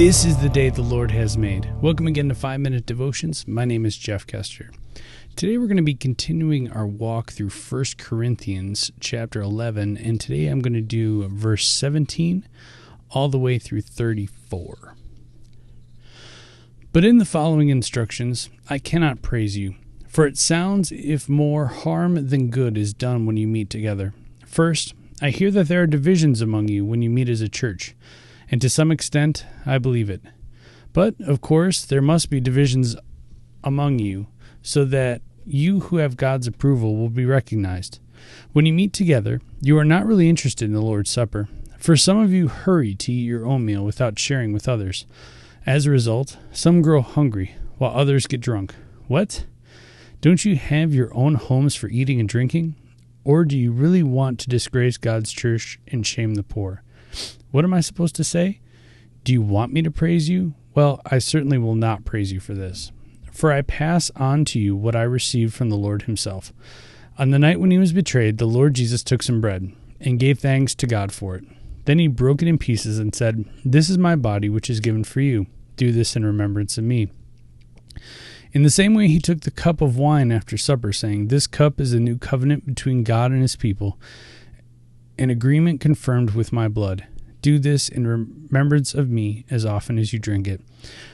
This is the day the Lord has made. Welcome again to 5 Minute Devotions. My name is Jeff Kester. Today we're going to be continuing our walk through 1 Corinthians chapter 11, and today I'm going to do verse 17 all the way through 34. But in the following instructions, I cannot praise you, for it sounds if more harm than good is done when you meet together. First, I hear that there are divisions among you when you meet as a church and to some extent I believe it. But, of course, there must be divisions among you, so that you who have God's approval will be recognized. When you meet together, you are not really interested in the Lord's Supper, for some of you hurry to eat your own meal without sharing with others. As a result, some grow hungry, while others get drunk. What? Don't you have your own homes for eating and drinking? Or do you really want to disgrace God's church and shame the poor? What am I supposed to say? Do you want me to praise you? Well, I certainly will not praise you for this. For I pass on to you what I received from the Lord Himself. On the night when He was betrayed, the Lord Jesus took some bread and gave thanks to God for it. Then He broke it in pieces and said, This is my body, which is given for you. Do this in remembrance of me. In the same way, he took the cup of wine after supper, saying, This cup is a new covenant between God and his people, an agreement confirmed with my blood. Do this in remembrance of me as often as you drink it.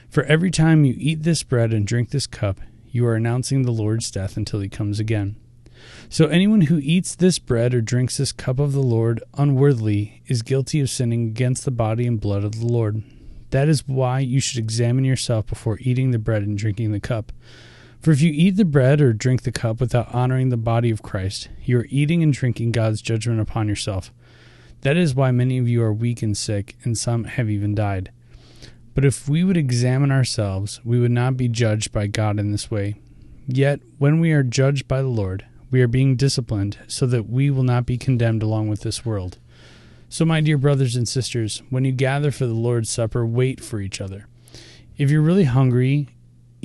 For every time you eat this bread and drink this cup, you are announcing the Lord's death until he comes again. So anyone who eats this bread or drinks this cup of the Lord unworthily is guilty of sinning against the body and blood of the Lord. That is why you should examine yourself before eating the bread and drinking the cup. For if you eat the bread or drink the cup without honoring the body of Christ, you are eating and drinking God's judgment upon yourself. That is why many of you are weak and sick, and some have even died. But if we would examine ourselves, we would not be judged by God in this way. Yet, when we are judged by the Lord, we are being disciplined so that we will not be condemned along with this world. So, my dear brothers and sisters, when you gather for the Lord's Supper, wait for each other. If you're really hungry,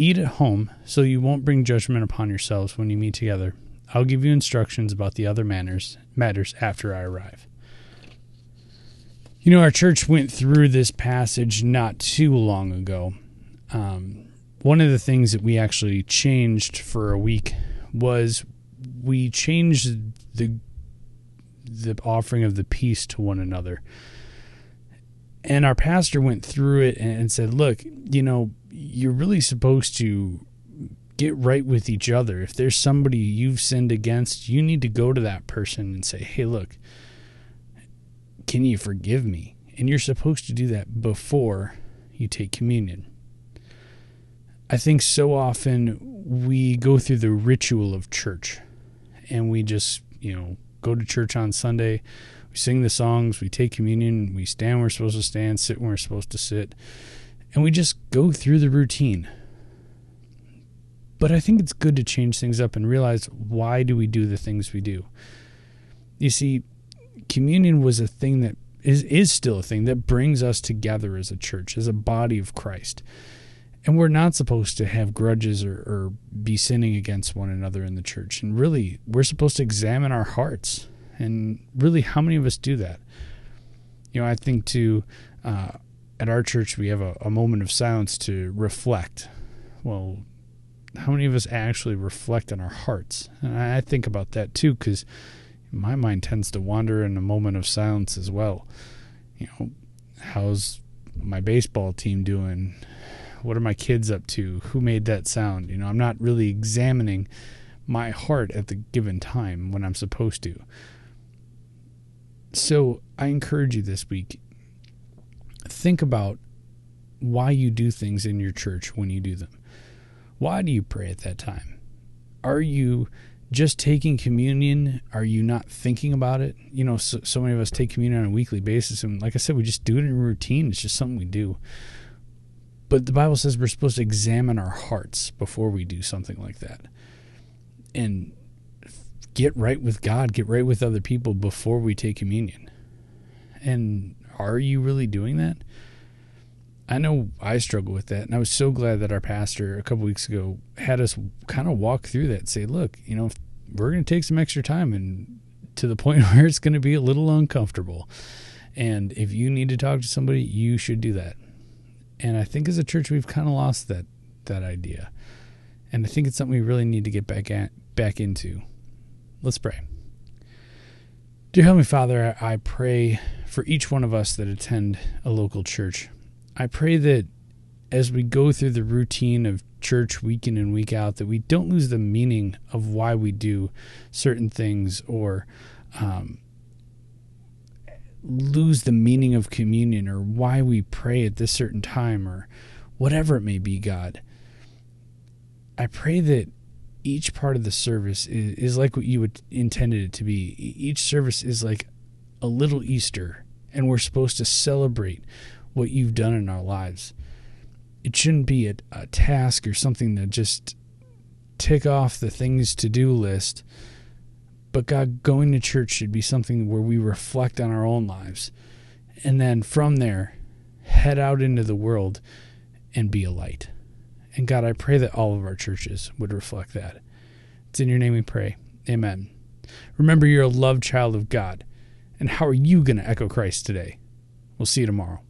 eat at home so you won't bring judgment upon yourselves when you meet together. I'll give you instructions about the other manners, matters after I arrive. You know, our church went through this passage not too long ago. Um, one of the things that we actually changed for a week was we changed the the offering of the peace to one another. And our pastor went through it and said, "Look, you know, you're really supposed to get right with each other. If there's somebody you've sinned against, you need to go to that person and say, "Hey, look, can you forgive me? And you're supposed to do that before you take communion. I think so often we go through the ritual of church and we just, you know, go to church on Sunday, we sing the songs, we take communion, we stand where we're supposed to stand, sit where we're supposed to sit, and we just go through the routine. But I think it's good to change things up and realize why do we do the things we do? You see, communion was a thing that is is still a thing that brings us together as a church, as a body of Christ. And we're not supposed to have grudges or, or be sinning against one another in the church. And really, we're supposed to examine our hearts. And really, how many of us do that? You know, I think to uh, at our church we have a, a moment of silence to reflect. Well, how many of us actually reflect on our hearts? And I think about that too, because my mind tends to wander in a moment of silence as well. You know, how's my baseball team doing? What are my kids up to? Who made that sound? You know, I'm not really examining my heart at the given time when I'm supposed to. So I encourage you this week think about why you do things in your church when you do them. Why do you pray at that time? Are you just taking communion, are you not thinking about it? You know, so, so many of us take communion on a weekly basis. And like I said, we just do it in routine. It's just something we do. But the Bible says we're supposed to examine our hearts before we do something like that. And get right with God, get right with other people before we take communion. And are you really doing that? I know I struggle with that, and I was so glad that our pastor a couple weeks ago had us kind of walk through that. Say, look, you know, we're going to take some extra time, and to the point where it's going to be a little uncomfortable. And if you need to talk to somebody, you should do that. And I think as a church we've kind of lost that that idea. And I think it's something we really need to get back at, back into. Let's pray. Dear Heavenly Father, I pray for each one of us that attend a local church. I pray that as we go through the routine of church week in and week out, that we don't lose the meaning of why we do certain things or um, lose the meaning of communion or why we pray at this certain time or whatever it may be, God. I pray that each part of the service is, is like what you would intended it to be. Each service is like a little Easter, and we're supposed to celebrate what you've done in our lives. It shouldn't be a, a task or something that just tick off the things to do list. But God, going to church should be something where we reflect on our own lives. And then from there, head out into the world and be a light. And God, I pray that all of our churches would reflect that. It's in your name we pray. Amen. Remember, you're a loved child of God. And how are you going to echo Christ today? We'll see you tomorrow.